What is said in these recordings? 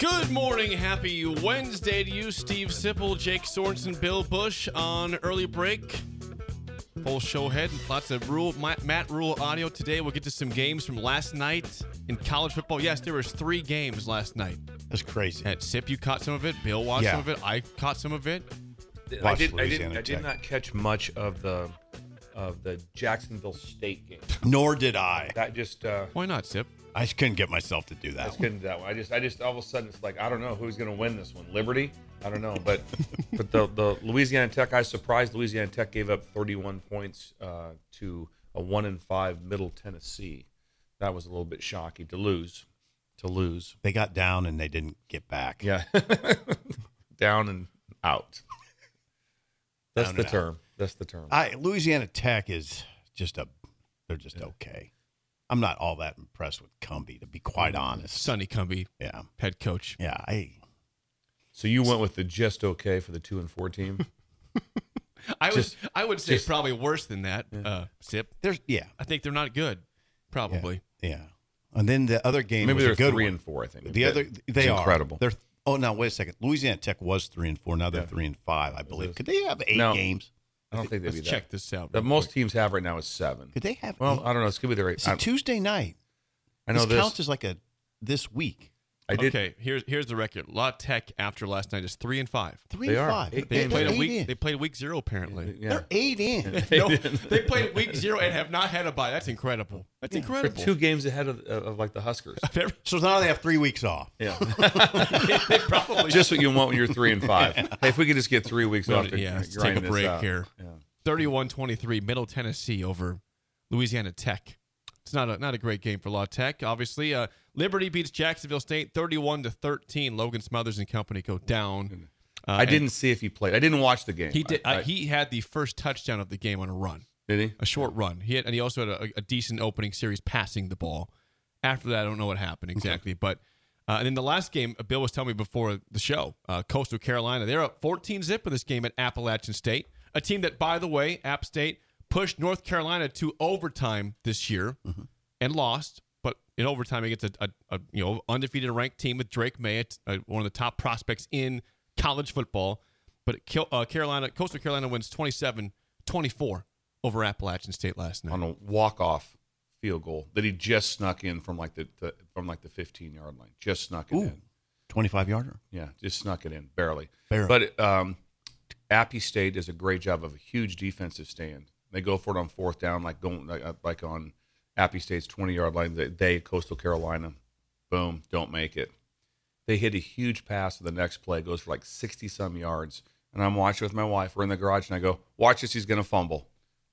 Good morning, happy Wednesday to you, Steve Sipple, Jake Sorensen, Bill Bush on early break. Full show ahead, and lots of Rhule Matt, Matt Rhule audio today. We'll get to some games from last night in college football. Yes, there was three games last night. That's crazy. At Sip, you caught some of it. Bill watched Yeah. some of it. I caught some of it. I did. I didn't. I did not catch much of the of the Jacksonville State game. Nor did I. That just. Uh, Why not, Sip? I just couldn't get myself to do I that. just couldn't do that one. I just. I just all of a sudden it's like I don't know who's going to win this one. Liberty. I don't know, but but the the Louisiana Tech. I surprised Louisiana Tech gave up 31 points uh, to a one in five Middle Tennessee. That was a little bit shocking to lose. To lose. They got down and they didn't get back. Yeah. Down and out. That's Down the and out. term. That's the term. I Louisiana Tech is just a. They're just okay. I'm not all that impressed with Cumbie, to be quite honest. Sonny Cumbie, Yeah, head coach. yeah. I So you went with the just okay for the two and four team. I would, Just- I would say just- probably worse than that, uh, Sip. there's yeah, I think they're not good, probably. yeah. And then the other game Maybe was they're a good three one. and four. I think The other It's they are incredible. They're oh now wait a second. Louisiana Tech was three and four. Now they're Yeah. three and five, I believe. Could they have eight No. games? I don't think they'd Let's be check that. this out. That real most quick. teams have right now is seven. Could they have? Well, eight? I don't know. It's gonna be their. It's a I, Tuesday night. I know this, this. counts as like a this week. I did. Okay, here's here's the record. La Tech after last night is three and five. Three They and are. five. Eight They played a eight week. in. They played week zero apparently. Yeah. They're eight in. no, they played week zero and have not had a bye. That's incredible. That's They're incredible. two games ahead of, of, of like the Huskers. So now they have three weeks off. Yeah. they probably just what you want when you're three and five. Hey, if we could just get three weeks off to yeah. Let's grind take a this break out. here. Yeah. 31-23 Middle Tennessee over Louisiana Tech. It's not a not a great game for La Tech. Obviously, uh, Liberty beats Jacksonville State 31 to 13. Logan Smothers and company go down. Uh, I didn't see if he played. I didn't watch the game. He did. I, uh, I- he had the first touchdown of the game on a run. did he? a short run. He had, and he also had a, a decent opening series passing the ball. After that, I don't know what happened exactly, but uh, and in the last game, uh, Bill was telling me before the show, uh, Coastal Carolina, they're up 14 zip in this game at Appalachian State, a team that, by the way, App State pushed North Carolina to overtime this year and lost. In overtime against a, a, a you know undefeated ranked team with Drake Maye, uh, one of the top prospects in college football. But uh, Carolina, Coastal Carolina wins 27-24 over Appalachian State last night. on a walk off field goal that he just snuck in from like the, the from like the 15 yard line. Just snuck it Ooh, in. 25 yarder. Yeah, just snuck it in barely. Barely. But um, Appy State does a great job of a huge defensive stand. They go for it on fourth down, like going like, uh, like on Appy State's 20 yard line. They, they Coastal Carolina, boom, don't make it. They hit a huge pass. And the next play goes for like 60 some yards. And I'm watching with my wife. We're in the garage, and I go, "Watch this. He's going to fumble."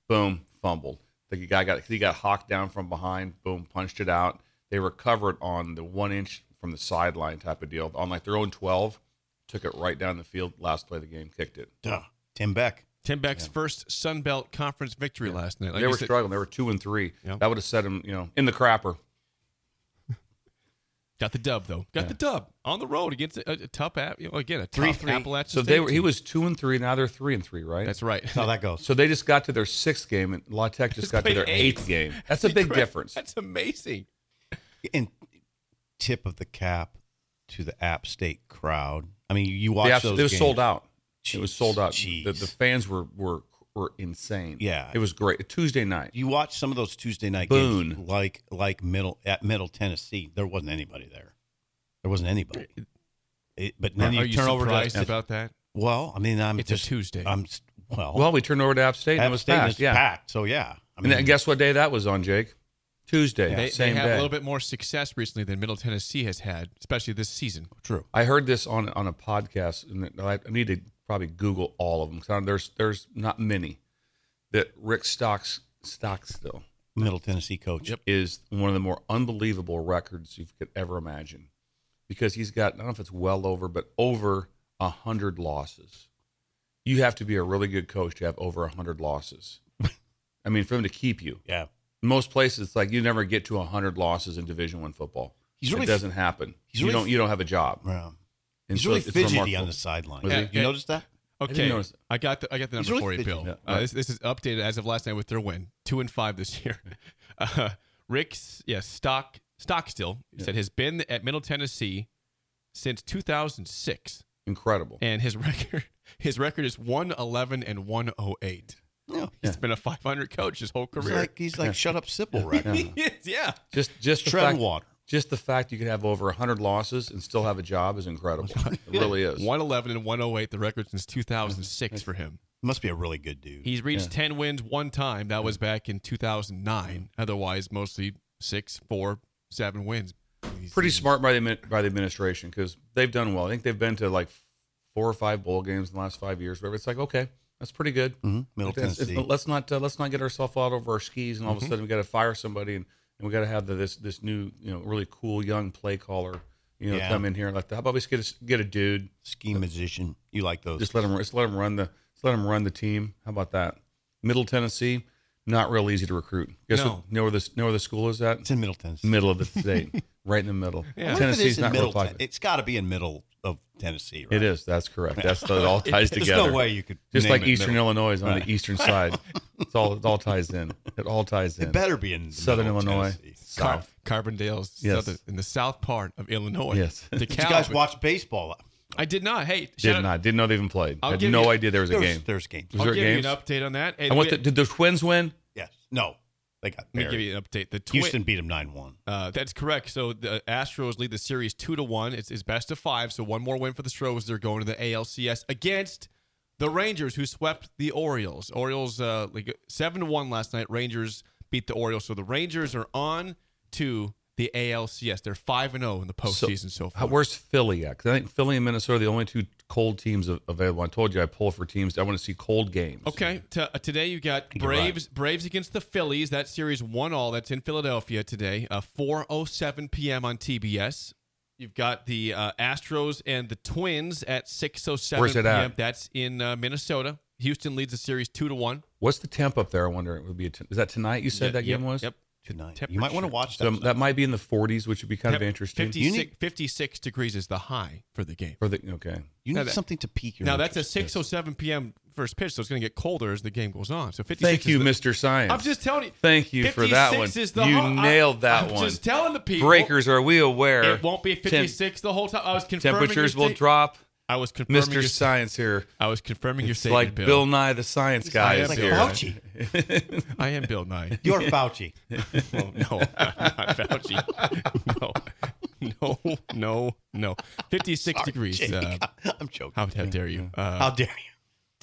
Boom, fumbled. The guy got he got hawked down from behind. Boom, punched it out. They recovered on the one inch from the sideline type of deal on like their own 12. Took it right down the field. Last play of the game, kicked it. Duh. Tim Beck. Tim Beck's first Sun Belt Conference victory last night. Like they were said- struggling. They were two and three. Yeah. That would have set them, you know, in the crapper. Got the dub though. Got the dub on the road against a, a tough, app, you know, again a Three, tough three. Appalachian So State they were. He was two and three. Now they're three and three, right? That's right. That's how that goes. So they just got to their sixth game, and La Tech just got to their eight. eighth game. That's a big difference. That's amazing. and tip of the cap to the App State crowd. I mean, you watch They abs- those. it was games. sold out. It was sold out. The, the fans were were were insane. Yeah. it was great. Tuesday night. You watch some of those Tuesday night Boone. games, like like middle at Middle Tennessee. There wasn't anybody there. There wasn't anybody. It, but then Are you you turn over to about that? well. I mean, I'm It's a just Tuesday. I'm well. Well, we turned over to App State and it App was State packed. is yeah, packed. So yeah. I and then guess what day that was on, Jake? Tuesday, They, they same have day. a little bit more success recently than Middle Tennessee has had, especially this season. true. I heard this on on a podcast, and I I need to probably Google all of them. them. 'cause there's there's not many that Rick Stocks Stockstill Middle Tennessee coach. Yep. is one of the more unbelievable records you could ever imagine, because he's got I don't know if it's well over, but over a hundred losses. You have to be a really good coach to have over a hundred losses. I mean, for him to keep you. Yeah. most places it's like you never get to 100 losses in division one football He's really it doesn't happen he's you really don't you don't have a job Yeah. And He's so really it's fidgety remarkable. on the sideline. Was he? You Yeah. notice that? Okay, notice. I got the I got the number really for you, fidgety. Bill. Yeah, Uh, this, this is updated as of last night with their win, two and five this year. Uh, Rick's yeah stock stock still said has been at Middle Tennessee since 2006, incredible and his record his record is 111 and 108. Yeah. He's been a 500 coach his whole He's career. like he's like shut up Sipple record. He is, yeah. just just the Treading fact, water. Just the fact you can have over 100 losses and still have a job is incredible it really is 111 and 108, the record since 2006 for him. Must be a really good dude. He's reached 10 wins one time. That was back in 2009. Otherwise, mostly six, four, seven wins. He's- pretty he's- smart by the by the administration because they've done well i think they've been to like four or five bowl games in the last five years whatever it's like okay that's pretty good Mhm. Middle It's- it's- Tennessee. let's not uh, let's not get ourselves out over our skis and all of a sudden we got to fire somebody and, and we got to have the, this this new you know really cool young play caller you know Yeah. come in here like that. How about we just get a, get a dude Ski musician. You like those? just let him just let him run the let him run the team. How about that? Middle Tennessee, not real easy to recruit. Guess No. what? Know where this know where the school is at? it's in Middle Tennessee. Middle of the state, right in the middle. Yeah. I wonder if Tennessee's is in not middle. Ten- it's got to be in middle of Tennessee. Right? It is. That's correct. That's it all ties There's together. no way you could Just name like it Eastern middle. Illinois is on Right. the eastern side. It's all it all ties in. It all ties in. It better be in Southern Illinois, Tennessee. Car- south. Carbondale's Yes. southern- in the south part of Illinois. Yes. DeKalb. Did you guys watch baseball? I did not. Hey, Did out- not. Didn't know they even played. I'll Had no you- idea there was a There's, game. there's games. Was I'll there give games? you an update on that. And what we- the, did the Twins win? Yes. No. They got let me give you an update. The Twi- Houston beat them nine one. Uh, that's correct. So the Astros lead the series two to one. It's, it's best of five. So one more win for the Stros. They're going to the ALCS against the Rangers, who swept the Orioles. Orioles uh, like seven to one last night. Rangers beat the Orioles. So the Rangers are on to the ALCS. They're five and zero in the postseason so, How, far. where's Philly at? 'Cause I think Philly and Minnesota are the only two cold teams available. I told you I pull for teams. I want to see cold games. Okay, t- uh, today you got You're right. Braves Braves against the Phillies. That series one all. That's in Philadelphia today. Uh, 4:07 p.m. on TBS. You've got the uh, Astros and the Twins at 6:07 Where's it p.m. at? That's in uh, Minnesota. Houston leads the series two to one. What's the temp up there? I wonder. It would be. A t- is that tonight? You said Yeah, that yep, game was. Yep. Tonight. You might want to watch that. So that might be in the 40s, which would be kind of interesting. 56, You need- 56 degrees is the high for the game. For the okay. you need that- something to peak your. Now that's a interest. 6:07 p.m. first pitch, so it's going to get colder as the game goes on. So 56. Thank is you, the- Mr. Science. I'm just telling you. Thank you for that one. Is the You ho- nailed that I'm one. Just telling the people. Breakers, are we aware? It won't be 56 the whole time. I was confirming temperatures will sta- drop. I was confirming Mr. your Science here. I was confirming your statement, like Bill. Bill Nye the Science Guy I is am like here. Fauci. I am Bill Nye. You're Fauci. Oh, no, not Fauci. No, no, no, no. 56 degrees. Uh, I'm joking. how, how dare you? Uh, How dare you?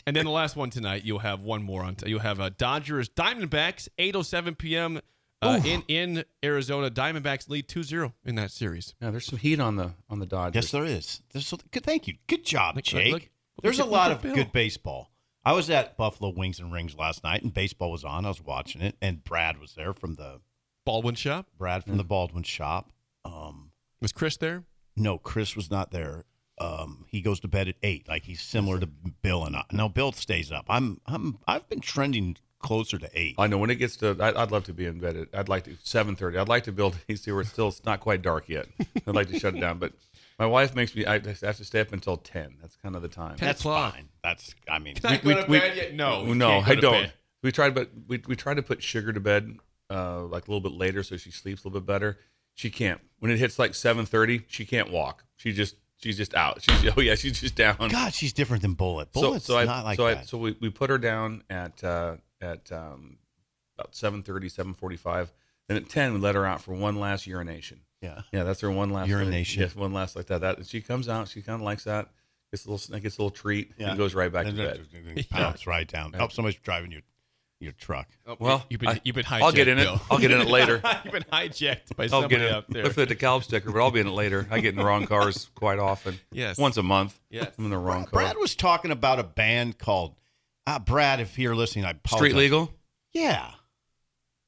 and then the last one tonight, you'll have one more on. T- you'll have uh, Dodgers Diamondbacks 8:07 p.m. Uh, in in Arizona. Diamondbacks lead 2-0 in that series. Yeah, there's some heat on the on the Dodgers. Yes, there is. There's so, good. Thank you. Good job, Look- Jake. look- look There's at- a lot look of at Bill. good baseball. I was at Buffalo Wings and Rings last night, and baseball was on. I was watching it, and Brad was there from the Baldwin shop. Brad from the Baldwin shop. Um, Was Chris there? no, Chris was not there. Um, he goes to bed at eight, like he's similar to Bill and I. No, Bill stays up. I'm, I'm, I've been trending closer to eight. I know when it gets to, I, I'd love to be in bed. At, I'd like to seven thirty. I'd like to build AC where it's still it's not quite dark yet. I'd like to shut it down, but my wife makes me. I have to stay up until ten. That's kind of the time. Ten That's fine. That's, I mean, Can I go to bed yet? No, no, I don't. bed. We tried, but we we tried to put sugar to bed uh, like a little bit later so she sleeps a little bit better. She can't. When it hits like seven thirty, she can't walk. She just She's just out. She's oh yeah, she's just down. God, she's different than Bullet. so Bullet's so I not like so that. I so we, we put her down at uh, at um, about 7.30, 7.45. and at ten we let her out for one last urination. yeah. Yeah, that's her one last Urination. Yes, one last like that. That and she comes out. She kind of likes that. Gets a little gets a little treat Yeah. and goes right back to And bed. then Pounce right down. Oh, somebody's driving your your truck. Oh, Well, you've been I- you've been hijacked. I'll get in it. Bill. I'll get in it later. you've been hijacked by I'll somebody get in out there. Look for the DeKalb sticker, but I'll be in it later. I get in the wrong cars quite often. Yes. once a month. Yes. I'm in the wrong car. Brad was talking about a band called uh, Brad. If you're listening, I apologize. Street Legal. Yeah.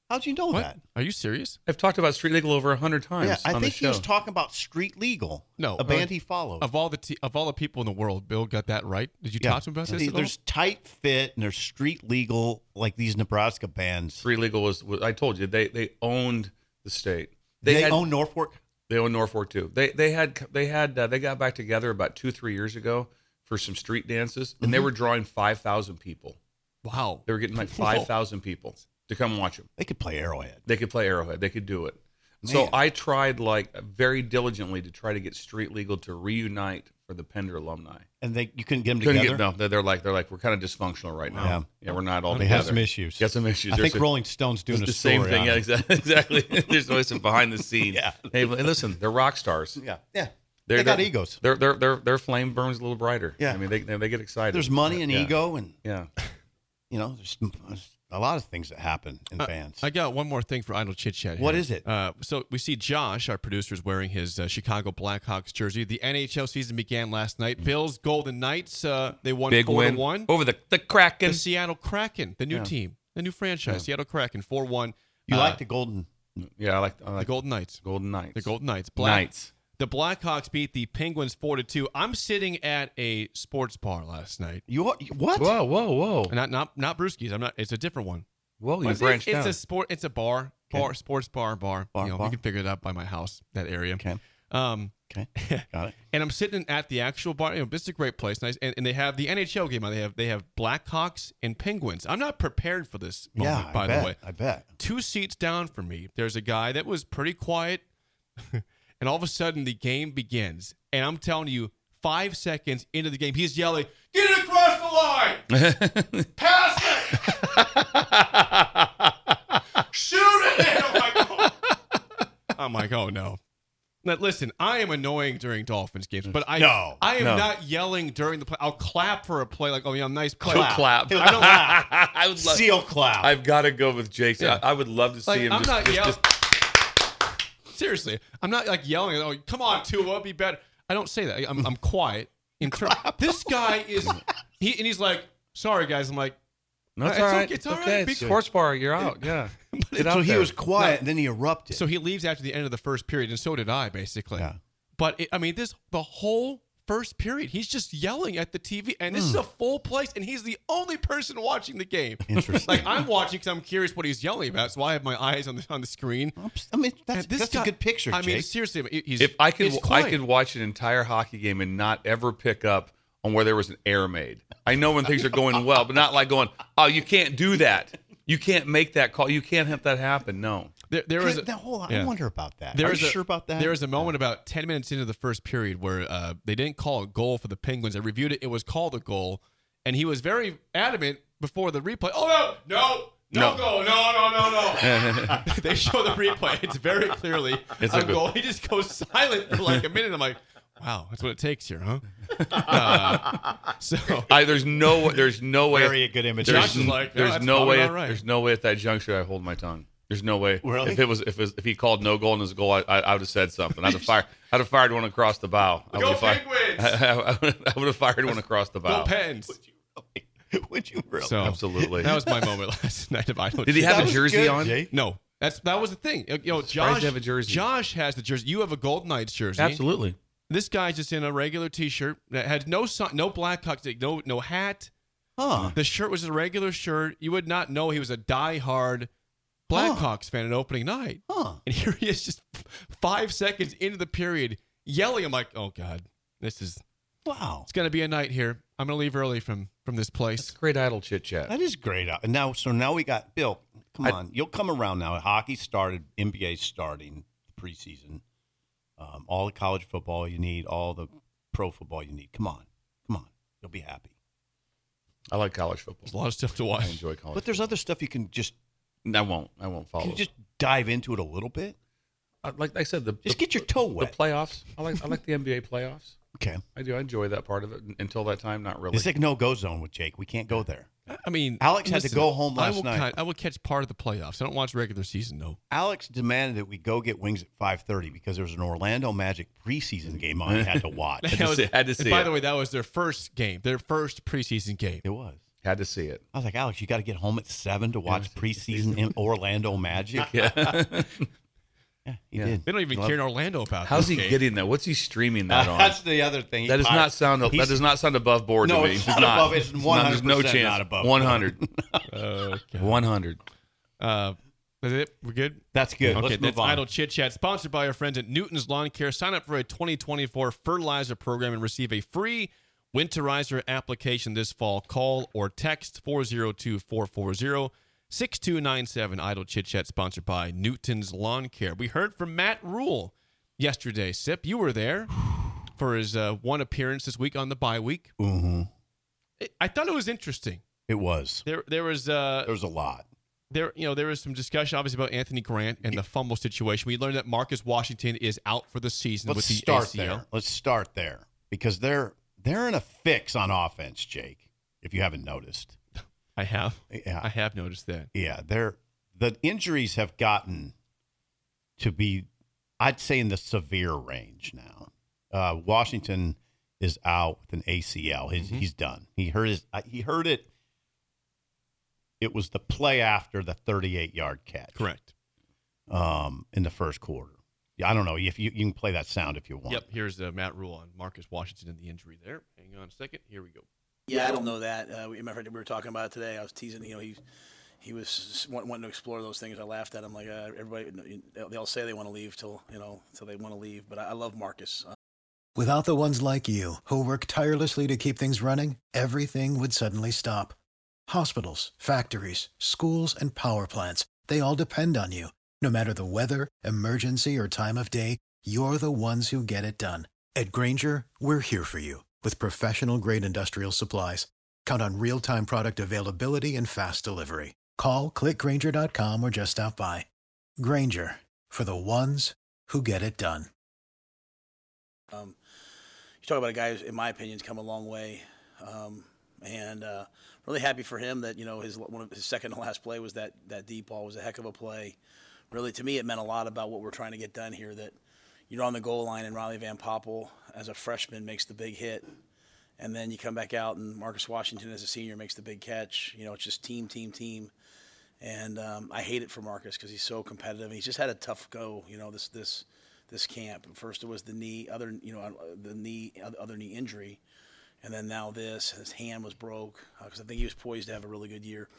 How'd you know What? that? Are you serious? I've talked about Street Legal over a hundred times Yeah, I think he was talking about Street Legal. No, a band uh, he followed. Of all the t- of all the people in the world, Bill got that right. Did you Yeah. talk to him about this? See, at all? There's Tight Fit and there's Street Legal, like these Nebraska bands. Street Legal was, was. I told you they they owned the state. They, had, own Norfolk. They own Norfolk too. They they had they had uh, they got back together about two three years ago for some street dances, and Mm-hmm. they were drawing five thousand people. wow. They were getting like five thousand people to come watch them. They could play Arrowhead. They could play Arrowhead. They could do it. So I tried like very diligently to try to get Street Legal to reunite for the Pender alumni. And they you couldn't get them Couldn't together. get no. They're, like they're like we're kind of dysfunctional right now. Yeah. we're not all They together. have some issues. Got some issues. I There's think a- Rolling Stone's doing a the same thing. Yeah, exactly. exactly. There's always some behind the scenes. Yeah. Hey, listen, they're rock stars. Yeah, yeah. They're, they got they're- egos. Their their their their flame burns a little brighter. Yeah. I mean they they, they get excited. There's money and Yeah. ego, and Yeah. you know, there's, there's a lot of things that happen in bands. I got one more thing for idle chit chat. What here. is it? Uh, so we see Josh, our producer, is wearing his uh, Chicago Blackhawks jersey. The NHL season began last night. Bills Golden Knights. Uh, they won Big four win to one. over the the Kraken. The Seattle Kraken, the new Yeah. team, the new franchise, Seattle Kraken, four one. you uh, like the golden? Yeah, I like I the Golden Knights? Golden Knights. The Golden Knights. Black, Knights. The Blackhawks beat the Penguins four to two. I'm sitting at a sports bar last night. You are- what? Whoa, whoa, whoa, Not not not Brewski's. I'm not. It's a different one. whoa! You It's, branched it's out. a sport. It's a bar, bar, sports bar, bar. Bar, you know, bar. we can figure it out by my house, that area. Okay. Um, Okay, got it. and I'm sitting at the actual bar. You know, this is a great place, nice, and, and they have the NHL game on. They have they have Blackhawks and Penguins. I'm not prepared for this moment, Yeah, by I the bet. way. I bet. Two seats down from me, there's a guy that was pretty quiet, and all of a sudden the game begins, and I'm telling you, five seconds into the game, he's yelling, "Get it across the line, pass it, shoot it!" I'm like, oh. I'm like, oh no. Now, listen, I am annoying during Dolphins games, but I No, I am no. not yelling during the play. I'll clap for a play, like, oh yeah, nice play. Clap. clap. I don't I would love. Seal clap. I've got to go with Jake. Yeah. I, I would love to see Like, him. I'm just, not just, yelling. just- Seriously, I'm not like yelling. Oh, come on, Tua, be better. I don't say that. I'm, I'm quiet. In ter- this guy is, he and he's like, sorry guys. I'm like, no, it's It's all okay, it's all right. okay. Be It's good. sports bar. You're out. Yeah. Get so out he there. was quiet, and then he erupted. so he leaves after the end of the first period, and so did I, basically. Yeah. But it, I mean, this the whole first period, he's just yelling at the TV, and this is hmm. a full place, and he's the only person watching the game. Interesting. Like I'm watching because I'm curious what he's yelling about, so I have my eyes on the on the screen. I mean, that's, And this that's guy- a good picture, I mean, Jake. seriously, he's if I could, it's I quiet. could watch an entire hockey game and not ever pick up on where there was an error made. I know when things are going well, but not like going, oh, you can't do that. You can't make that call. You can't have that happen. No. There, there was a, that whole, I wonder about that. There Are was you a, sure about that? There was a moment about ten minutes into the first period where uh, they didn't call a goal for the Penguins. I reviewed it; it was called a goal, and he was very adamant before the replay. Oh no, no, no, No. goal, no, no, no, no. they show the replay; it's very clearly It's a a goal. He just goes silent for like a minute. I'm like, wow, that's what it takes here, huh? Uh, so I, there's no, there's no way. Very good image. There's, Josh is like, no, there's that's no way. all right. There's no way at that juncture I hold my tongue. There's no way. Really? If it was, if it was, if he called no goal and his goal, I, I, I would have said something. I'd have fired. I'd have fired one across the bow. I Go fired. Penguins! I, would have fired one across the go bow. Pens. Would you really? So Absolutely. that was my moment last night. Of I don't Did he have That a jersey good, on? Jake. No, that's that was the thing. You know, Josh have a jersey. Josh has the jersey. You have a Golden Knights jersey. Absolutely. This guy's just in a regular T-shirt that had no sun, no Blackhawks, no no hat. Huh. The shirt was a regular shirt. You would not know he was a die-hard Blackhawks fan at opening night. Huh. And here he is, just five seconds into the period, yelling. I'm like, oh god, this is Wow. it's gonna be a night here. I'm gonna leave early from from this It's place. great idle chit chat. That is great. And now, so now we got Bill. Come I- on, you'll come around now. Hockey started, NBA starting the preseason. Um, all the college football you need, all the pro football you need. Come on, come on, you'll be happy. I like college football. There's a lot of stuff to watch. I enjoy college. But there's other stuff you can just I won't. I won't follow. can you just dive into it a little bit. I- like I said, the Just the- get your toe wet. the playoffs. I like. I like the NBA playoffs. Okay, I do. I enjoy that part of it. Until that time, not really. it's like no go zone with Jake. We can't go there. I mean, Alex had to go home I last will night. Catch, I will catch part of the playoffs. I don't watch regular season though. Alex demanded that we go get wings at 5:30 because there was an Orlando Magic preseason game on. I had to watch. Had to was- see- had to see by it. the way, that was their first game, their first preseason game. It was. Had to see it. I was like, Alex, you got to get home at seven to watch preseason in Orlando Magic. Yeah. Yeah, he Yeah. did. They don't even Love- care in Orlando about. How's this he game. getting that? What's he streaming that on? That's the other thing. He That does not sound. That he's- does not sound above board No, to me. it's not above- it's There's 100% no chance. not above One board. hundred. Okay. One hundred. Uh, is it? We're good. That's good. Okay, Let's that's move on. Idle Chit Chat, sponsored by our friends at Newton's Lawn Care. Sign up for a 2024 fertilizer program and receive a free winterizer application this fall. Call or text 402 440 6297. Idle Chit Chat, sponsored by Newton's Lawn Care. We heard from Matt Rhule yesterday. Sip, you were there for his uh, one appearance this week on the bye week. hmm I- I thought it was interesting. It was. There, there was uh, There was a lot. there you know there was some discussion obviously about Anthony Grant and the fumble situation. We learned that Marcus Washington is out for the season Let's with the start ACL. there. Let's start there because they're they're in a fix on offense, Jake. If you haven't noticed, I have, Yeah. I have noticed that. yeah, they're the injuries have gotten to be, I'd say, in the severe range now. Uh, Washington is out with an ACL. His, He's done. He hurt his. uh, He hurt it. It was the play after the 38 yard catch. Correct. Um, in the first quarter. Yeah, I don't know if you, you can play that sound if you want. Yep. Here's uh, Matt Rhule on Marcus Washington and the injury there. Hang on a second. Here we go. Yeah, I don't know that. Uh, we, remember we were talking about it today. I was teasing. You know, he he was wanting to explore those things. I laughed at him like uh, everybody. They all say they want to leave till you know till they want to leave. But I, I love Marcus. Uh, Without the ones like you, who work tirelessly to keep things running, everything would suddenly stop. Hospitals, factories, schools, and power plants, they all depend on you. No matter the weather, emergency, or time of day, you're the ones who get it done. At Grainger, we're here for you with professional grade industrial supplies. Count on real time product availability and fast delivery. Call clickgrainger.com or just stop by. Grainger for the ones who get it done. um, you talk about a guy who's, in my opinion, has come a long way, um, and uh, really happy for him that you know his one of his second to last play was that that deep ball was a heck of a play. Really, to me, it meant a lot about what we're trying to get done here. That you're on the goal line and Riley Van Poppel, as a freshman, makes the big hit, and then you come back out and Marcus Washington, as a senior, makes the big catch. You know, it's just team, team, team. And um, I hate it for Marcus because he's so competitive. He's just had a tough go, you know, this this this camp. First it was the knee, other you know, uh, the knee, other- knee injury, and then now this. His hand was broke because I think he was poised to have a really good year.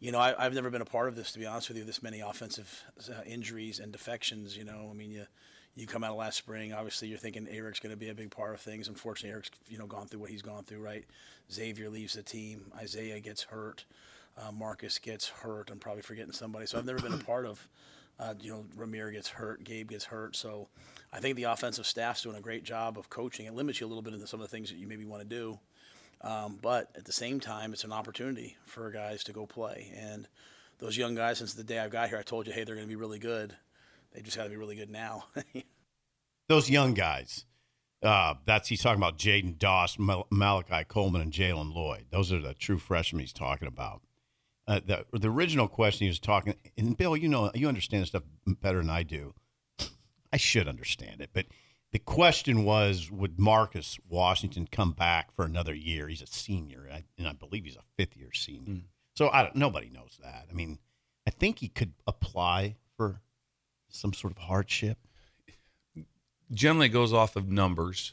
You know, I, I've never been a part of this, to be honest with you. This many offensive uh, injuries and defections. You know, I mean, you you come out of last spring. Obviously, you're thinking Eric's going to be a big part of things. Unfortunately, Eric's you know gone through what he's gone through. Right, Xavier leaves the team. Isaiah gets hurt. Uh, Marcus gets hurt. I'm probably forgetting somebody. So I've never been a part of. Uh, you know, Rahmir gets hurt. Gabe gets hurt. So I think the offensive staff's doing a great job of coaching. It limits you a little bit into some of the things that you maybe want to do. Um, but at the same time, it's an opportunity for guys to go play. And those young guys, since the day I got here, I told you, hey, they're going to be really good. They just got to be really good now. Those young guys. Uh, that's he's talking about Jaidyn Doss, Mal- Malachi Coleman, and Jaylen Lloyd. Those are the true freshmen he's talking about. Uh, the the original question he was talking, and Bill, you know, you understand this stuff better than I do. I should understand it, but the question was, would Marcus Washington come back for another year? He's a senior, and I, believe he's a fifth year senior. Hmm. So I don't, nobody knows that. I mean, I think he could apply for some sort of hardship. generally it goes off of numbers,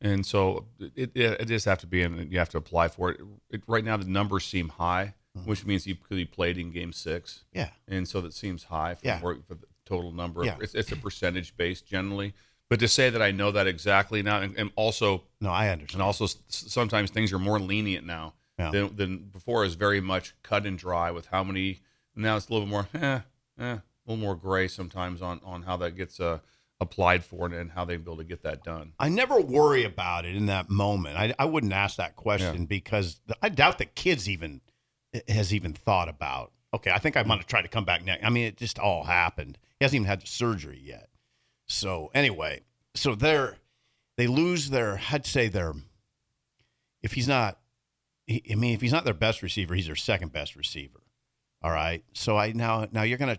and so it, it, it just have to be in. You have to apply for it. it right now, the numbers seem high, mm-hmm. which means he could he played in Game Six, Yeah. and so that seems high for, Yeah. for, for the total number. of- Yeah. It's, it's a percentage based generally, but to say that I know that exactly now, and, and also No, I understand. and also s- sometimes things are more lenient now Yeah. than, than before. Is very much cut and dry with how many. Now it's a little more, eh, eh, a little more gray sometimes on on how that gets uh, applied for and, and how they be able to get that done. I never worry about it in that moment. I, I wouldn't ask that question Yeah. because I doubt the kids even has even thought about. Okay, I think I'm going to try to come back next. I mean, it just all happened. He hasn't even had the surgery yet. So anyway, so they're they lose their. I'd say their. If he's not, I mean, if he's not their best receiver, he's their second best receiver. All right. So I now now you're gonna.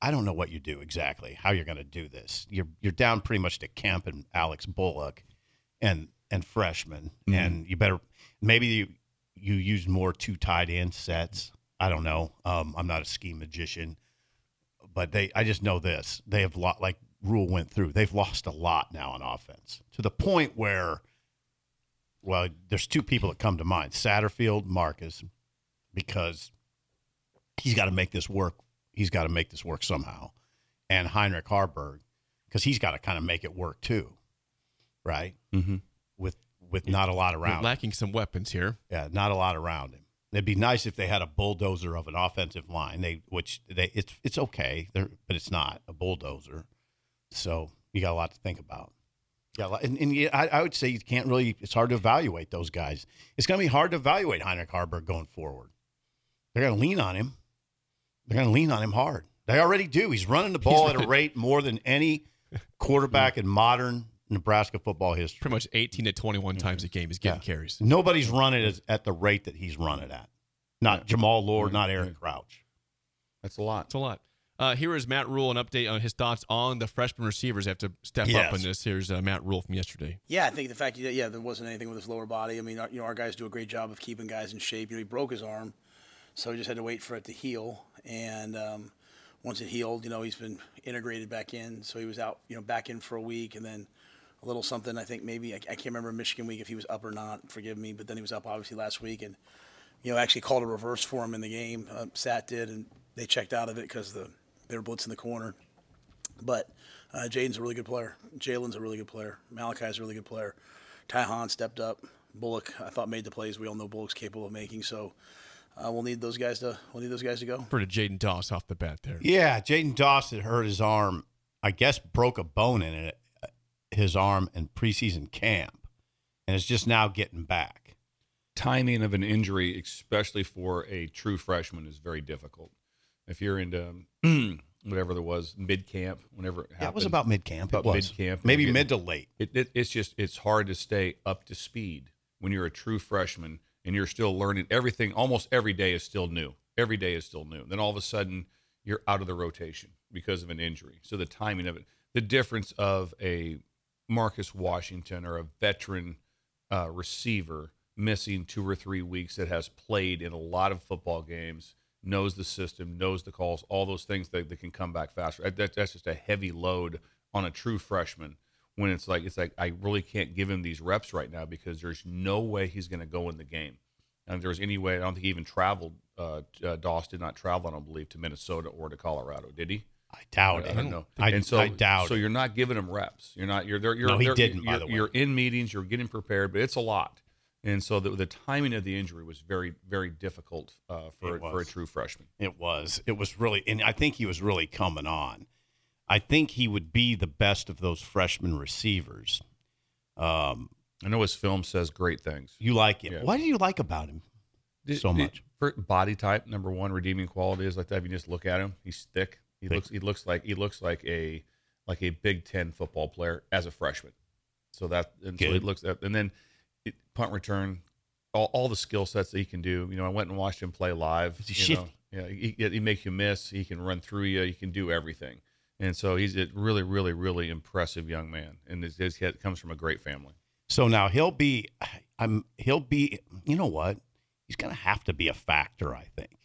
I don't know what you do exactly, how you're going to do this. You're you're down pretty much to Kemp and Alex Bullock, and and freshmen, and you better maybe you you use more two tight end sets. I don't know. Um, I'm not a scheme magician, but they I just know this. They have lot like Rhule went through. They've lost a lot now on offense to the point where, well, there's two people that come to mind: Satterfield, Marcus, because he's got to make this work. He's got to make this work somehow, and Heinrich Haarberg because he's got to kind of make it work too, right? Mm-hmm. With with not a lot We're around. him. lacking some weapons here. Yeah, not a lot around him. It'd be nice if they had a bulldozer of an offensive line. They which they it's it's okay, They're, but it's not a bulldozer. So you got a lot to think about. Yeah, and, and you, I, I would say you can't really. It's hard to evaluate those guys. It's going to be hard to evaluate Heinrich Haarberg going forward. They're going to lean on him. They're going to lean on him hard. They already do. He's running the ball at a rate more than any quarterback in modern Nebraska football history. Pretty much 18 to 21 times a game he's getting Mm-hmm. Yeah. carries. Nobody's running as, at the rate that he's running at. Not Jammal Lord, not Aaron Crouch. That's a lot. It's a lot. Uh, here is Matt Rhule, an update on his thoughts on the freshman receivers have to step up Yes. in this. Here's uh, Matt Rhule from yesterday. Yeah, I think the fact that yeah, there wasn't anything with his lower body. I mean, our, you know, our guys do a great job of keeping guys in shape. You know, he broke his arm, so he just had to wait for it to heal. And um, once it healed, you know, he's been integrated back in. So he was out, you know, back in for a week, and then a little something. I think maybe I, I can't remember Michigan week if he was up or not. Forgive me, but then he was up obviously last week, and you know, actually called a reverse for him in the game. Uh, Sat did, and they checked out of it because the they were blitzing the corner. But uh, Jaidyn's a really good player. Jalen's a really good player. Malachi's a really good player. Ty Hahn stepped up. Bullock, I thought, made the plays we all know Bullock's capable of making. So uh, we'll need those guys to we'll need those guys to go. For to Jaidyn Doss off the bat there. Yeah, Jaidyn Doss had hurt his arm. I guess broke a bone in it, his arm in preseason camp, and is just now getting back. timing of an injury, especially for a true freshman, is very difficult. If you're into whatever there was mid camp, whenever it Yeah, it was about mid camp. It About was mid-camp. maybe mid to late. it, it, it's just it's hard to stay up to speed when you're a true freshman and you're still learning everything. Almost every day is still new. Every day is still new. Then all of a sudden you're out of the rotation because of an injury. So the timing of it, the difference of a Marcus Washington or a veteran uh, receiver missing two or three weeks that has played in a lot of football games, knows the system, knows the calls, all those things that, that can come back faster. That, that's just a heavy load on a true freshman when it's like it's like I really can't give him these reps right now because there's no way he's going to go in the game. And if there's any way, I don't think he even traveled. Uh, uh, Doss did not travel, I don't believe, to Minnesota or to Colorado, did he? I doubt I it. don't know. I, and so, I doubt so you're not giving them reps. You're not. You're there. You're, No, he didn't, by You're, the way. you're in meetings. You're getting prepared, but it's a lot. And so the, the timing of the injury was very, very difficult uh, for for a true freshman. It was. It was really, and I think he was really coming on. I think he would be the best of those freshman receivers. Um, I know his film says great things. you like it. Yeah. What do you like about him so Did- much? for body type. Number one, redeeming quality is like that. If you just look at him, he's thick. He Thick. looks. He looks like he looks like a like a Big Ten football player as a freshman. So that and so Good. it looks at and then it, punt return, all, all the skill sets that he can do. You know, I went and watched him play live. Is he you know. Yeah, he, he makes you miss. He can run through you. He can do everything. And so he's a really, really, really impressive young man, and his, his kid comes from a great family. So now he'll be, I'm, he'll be, you know what? He's going to have to be a factor, I think.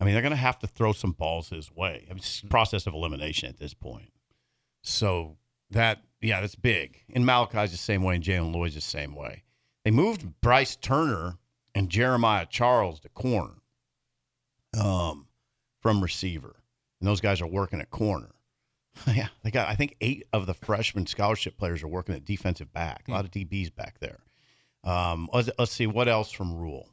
I mean, they're going to have to throw some balls his way. I mean, it's a process of elimination at this point. So that, yeah, that's big. And Malachi's the same way, and Jaylen Lloyd's the same way. They moved Bryce Turner and Jeremiah Charles to corner um, from receiver. And those guys are working at corner. yeah, they got, I think, eight of the freshman scholarship players are working at defensive back. A lot of DBs back there. Um, let's, let's see what else from Rhule.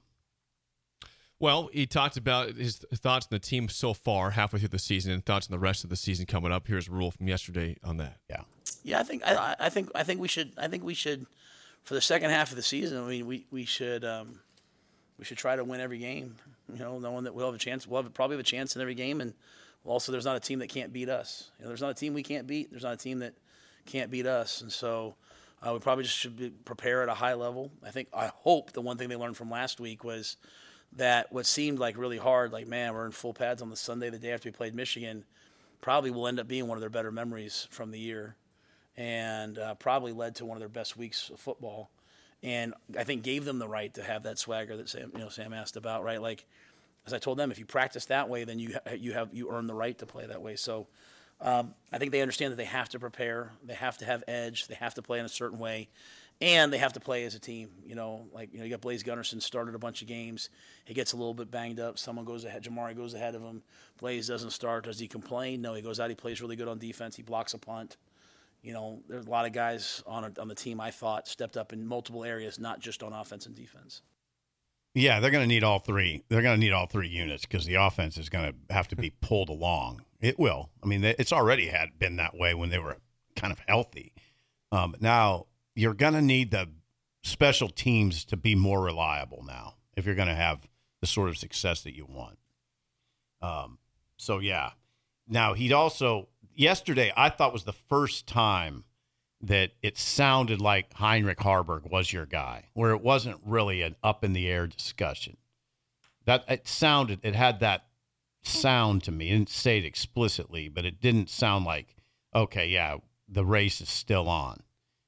Well, he talked about his thoughts on the team so far, halfway through the season, and thoughts on the rest of the season coming up. Here's Rhule from yesterday on that. Yeah. Yeah, I think I, I think I think we should I think we should for the second half of the season. I mean, we we should um, we should try to win every game. You know, knowing that we'll have a chance. We'll have probably have a chance in every game, and also there's not a team that can't beat us. You know, there's not a team we can't beat. There's not a team that can't beat us, and so uh, we probably just should be, prepare at a high level. I think I hope the one thing they learned from last week was that what seemed like really hard, like man, we're in full pads on the Sunday the day after we played Michigan, probably will end up being one of their better memories from the year, and uh, probably led to one of their best weeks of football, and I think gave them the right to have that swagger that Sam, you know, Sam asked about, right? Like, as I told them, if you practice that way, then you you have you earn the right to play that way. So. Um, I think they understand that they have to prepare, they have to have edge, they have to play in a certain way, and they have to play as a team. You know, like you know, you got Blaise Gunnerson started a bunch of games. He gets a little bit banged up. Someone goes ahead. Jamari goes ahead of him. Blaise doesn't start. Does he complain? No, he goes out. He plays really good on defense. He blocks a punt. You know, there's a lot of guys on a, on the team. I thought stepped up in multiple areas, not just on offense and defense. Yeah, they're going to need all three. They're going to need all three units because the offense is going to have to be pulled along. It will. I mean, it's already had been that way when they were kind of healthy. Um, now you're going to need the special teams to be more reliable now if you're going to have the sort of success that you want. Um, so yeah. Now he'd also yesterday I thought was the first time that it sounded like Heinrich Haarberg was your guy, where it wasn't really an up in the air discussion. That it sounded, it had that sound to me. It didn't say it explicitly, but it didn't sound like, okay, yeah, the race is still on.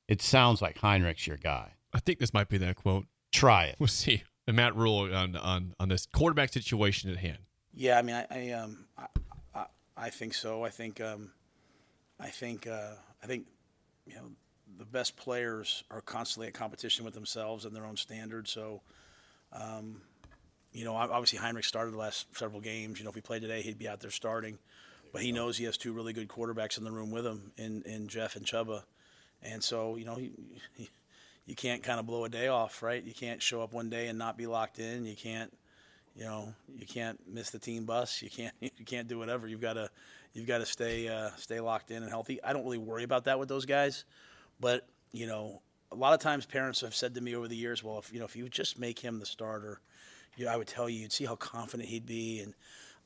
It sounds like Heinrich's your guy. I think this might be that quote. Try it. We'll see. And Matt Rhule on on on this quarterback situation at hand. Yeah, I mean, I, I um, I, I, I think so. I think, um, I think, uh, I think, you know, the best players are constantly at competition with themselves and their own standards. So, um, you know, obviously Heinrich started the last several games. You know, if he played today, he'd be out there starting. But he knows he has two really good quarterbacks in the room with him, in, in Jeff and Chubba. And so, you know, he, he, you can't kind of blow a day off, right? You can't show up one day and not be locked in. You can't, you know, you can't miss the team bus. You can't, you can't do whatever. You've got to, you've got to stay, uh, stay locked in and healthy. I don't really worry about that with those guys, but you know, a lot of times parents have said to me over the years, well, if you know, if you just make him the starter, you I would tell you, you'd see how confident he'd be. And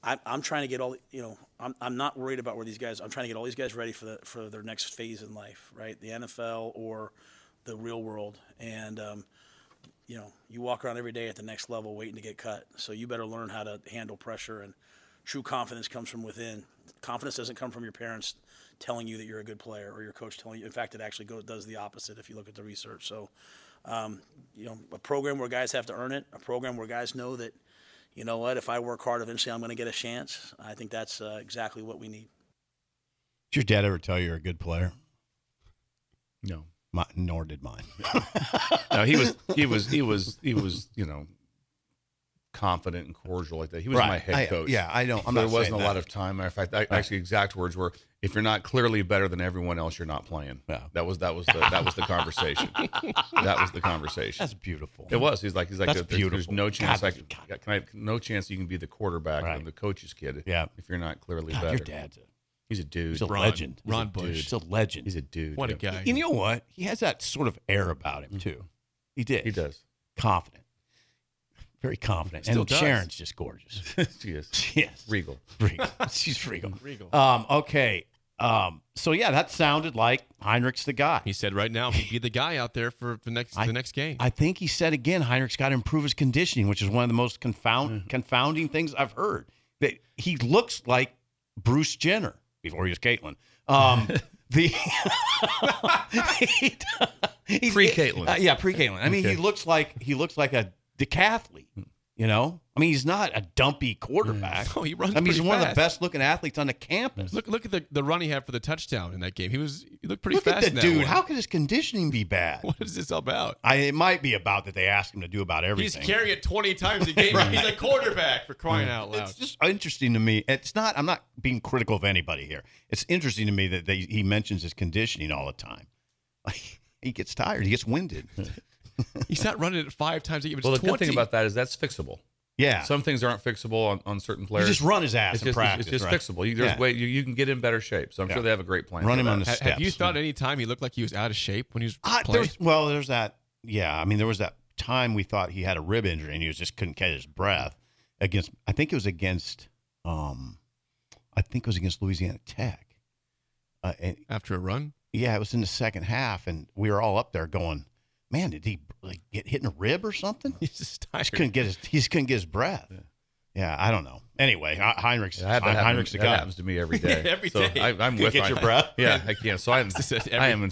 I'm, I'm trying to get all, you know, I'm, I'm not worried about where these guys. I'm trying to get all these guys ready for the for their next phase in life, right? The NFL or the real world. And um, you know, you walk around every day at the next level waiting to get cut. So you better learn how to handle pressure. And true confidence comes from within. Confidence doesn't come from your parents telling you that you're a good player or your coach telling you. In fact, it actually goes, does the opposite if you look at the research. So, um, you know, a program where guys have to earn it, a program where guys know that, you know what, if I work hard, eventually I'm going to get a chance. I think that's uh, exactly what we need. Did your dad ever tell you you're a good player? No. My, nor did mine. No, he was he was he was he was you know confident and cordial like that. He was Right. my head I- coach. yeah, I don't- I'm there not wasn't saying a lot of time. Matter of fact, I, actually, exact words were, "If you're not clearly better than everyone else, you're not playing." Yeah. That was that was the, that was the conversation. that was the conversation. That's beautiful. It was. He's like, he's like, That's there's, there's beautiful. no chance. God, like, God. can I? No chance you can be the quarterback Right. or the coach's kid. Yeah. If you're not clearly God, better. your dad's a, He's a dude. he's a Ron- legend. Ron He's a Bush. dude. He's a legend. He's a dude. What a yeah. guy. You know what? He has that sort of air about him mm-hmm. too. He did. He does. Confident. Very confident. Still and does. Sharon's just gorgeous. she is. yes. Regal. Regal. She's regal. Regal. Um, okay. Um, so yeah, that sounded like Heinrich's the guy. He said right now he'd be the guy out there for the next I- the next game. I think he said again, Heinrich's got to improve his conditioning, which is one of the most confound, confounding things I've heard. That he looks like Bruce Jenner before he was Caitlyn. Um, the he- he's- Pre-Caitlyn. uh, yeah, pre Caitlyn. I mean, he looks like he looks like a decathlete. Hmm. You know, I mean, he's not a dumpy quarterback. Oh, he runs I mean, he's one of the best looking athletes on the campus. look look at the, the run he had for the touchdown in that game. He was he looked pretty Look fast. at in the that dude. one. How could his conditioning be bad? What is this about? I, it might be about that they asked him to do about everything. He's carrying it 20 times a game. He's a quarterback for crying hmm. out loud. It's just interesting to me. It's not. I'm not being critical of anybody here. It's interesting to me that they, he mentions his conditioning all the time. Like, he gets tired. He gets winded. He's not running it five times a game. It's Well, the 20. good thing about that is that's fixable. Yeah. Some things aren't fixable on, on certain you players. just run his ass it's in just, practice. it's just right? fixable. You, there's Yeah. way you, you can get in better shape. So I'm Yeah. sure they have a great plan. Run for him on the Ha- Have you thought man. any time he looked like he was out of shape when he was Uh, playing? there's, well, there's that. Yeah, I mean, there was that time we thought he had a rib injury and he was just couldn't catch his breath against. I think it was against. Um, I think it was against Louisiana Tech. Uh, and After a run? yeah, it was in the second half, and we were all up there going, "Man, did he like get hit in a rib or something?" He's just tired. just couldn't get his. He just couldn't get his breath. Yeah, I don't know. Anyway, Heinrich's Yeah, that, Hein- happens, Heinrich's the that guy. happens to me every day. Every so day. I, I'm Can't with get my- your breath? Yeah, I can't. So I, Just every- I am in.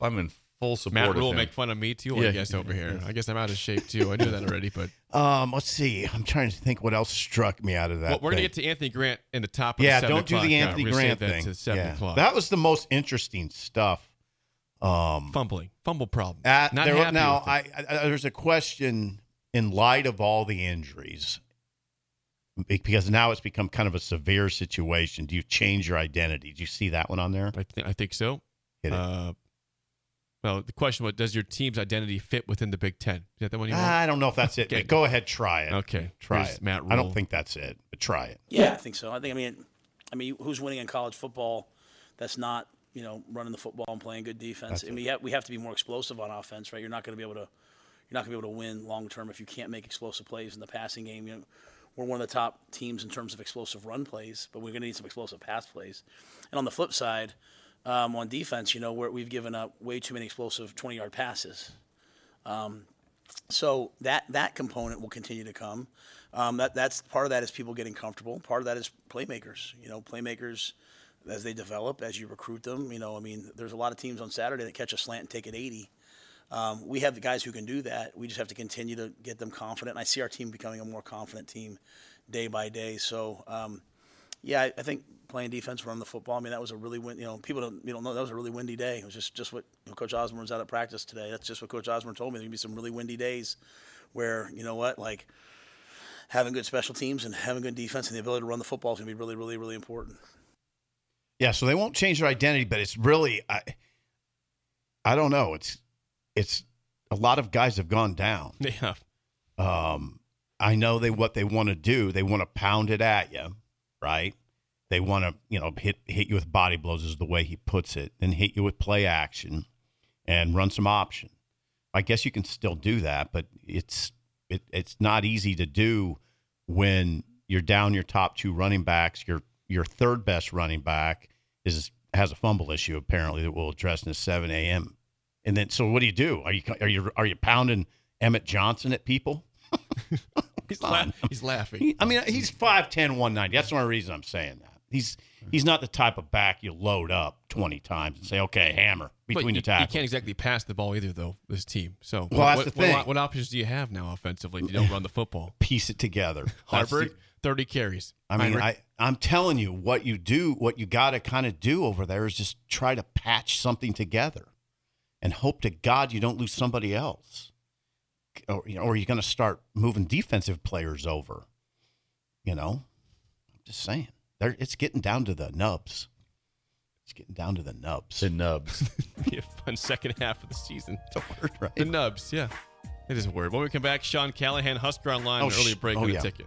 I'm in full support. Matt of Rhule make fun of me too, Yeah, I Yeah. guess, over here. I guess I'm out of shape too. I knew that already, but Um, let's see. I'm trying to think what else struck me out of that. well, we're going to get to Anthony Grant in the top of yeah, the don't do the. Anthony we're Grant that thing. to 7 Yeah. o'clock. That was the most interesting stuff. Um, Fumbling. Fumble problem. at, Not there, happy now, I. I, there's a question in light of all the injuries, because now it's become kind of a severe situation. Do you change your identity? Do you see that one on there? I, thi- I think so. Hit it. Uh, well, the question was, does your team's identity fit within the Big Ten? Is that the one you want? I don't know if that's it. Okay. Go ahead, try it. Okay, try here's it. Matt I don't think that's it, but try it. Yeah, I think so. I think I mean, I mean, who's winning in college football? That's not you know running the football and playing good defense. I mean, we have, we have to be more explosive on offense, right? You're not going to be able to you're not going to be able to win long term if you can't make explosive plays in the passing game. You know, we're one of the top teams in terms of explosive run plays, but we're going to need some explosive pass plays. And on the flip side, um, on defense, you know, we're, we've given up way too many explosive 20 yard passes. So that that component will continue to come. Um, that that's part of that is people getting comfortable. Part of that is playmakers. You know, playmakers as they develop, as you recruit them. You know, I mean, there's a lot of teams on Saturday that catch a slant and take it 80. Um, we have the guys who can do that. We just have to continue to get them confident. And I see our team becoming a more confident team day by day. So, um, yeah, I, I think playing defense, run the football. I mean, that was a really win. You know, people don't you don't know that was a really windy day. It was just just what you know, Coach out at practice today. That's just what Coach Osborne told me. There's gonna be some really windy days where you know what, like having good special teams and having good defense and the ability to run the football is gonna be really, really, really important. Yeah, so they won't change their identity, but it's really I I don't know. It's it's a lot of guys have gone down. Yeah. Um I know they what they want to do. They want to pound it at you, right? They want to, you know, hit hit you with body blows is the way he puts it, then hit you with play action and run some option. I guess you can still do that, but it's it, it's not easy to do when you're down your top two running backs. Your your third best running back is has a fumble issue apparently that we'll address in the seven a.m. And then, so what do you do? Are you are you are you pounding Emmett Johnson at people? He's, la- he's laughing. He- I mean, he's 5'10", 190. That's the only reason I'm saying that. He's he's not the type of back you load up twenty times and say, okay, hammer But between you, the tackles. you can't exactly pass the ball either, though. This team. So, Well, what, that's what, the thing. What, what options do you have now offensively? if You don't run the football. piece it together. Haarberg, thirty carries. I mean, Heinrich, I, I'm telling you, what you do, what you got to kind of do over there is just try to patch something together and hope to God you don't lose somebody else. Or, you know, or you're going to start moving defensive players over. You know, I'm just saying. They're, it's getting down to the nubs. It's getting down to the nubs. The nubs. be a fun second half of the season. It's a word, right? The Nubs, yeah. It is a word. When we come back, Sean Callahan, Husker Online, Oh, an early break oh, and a yeah. ticket.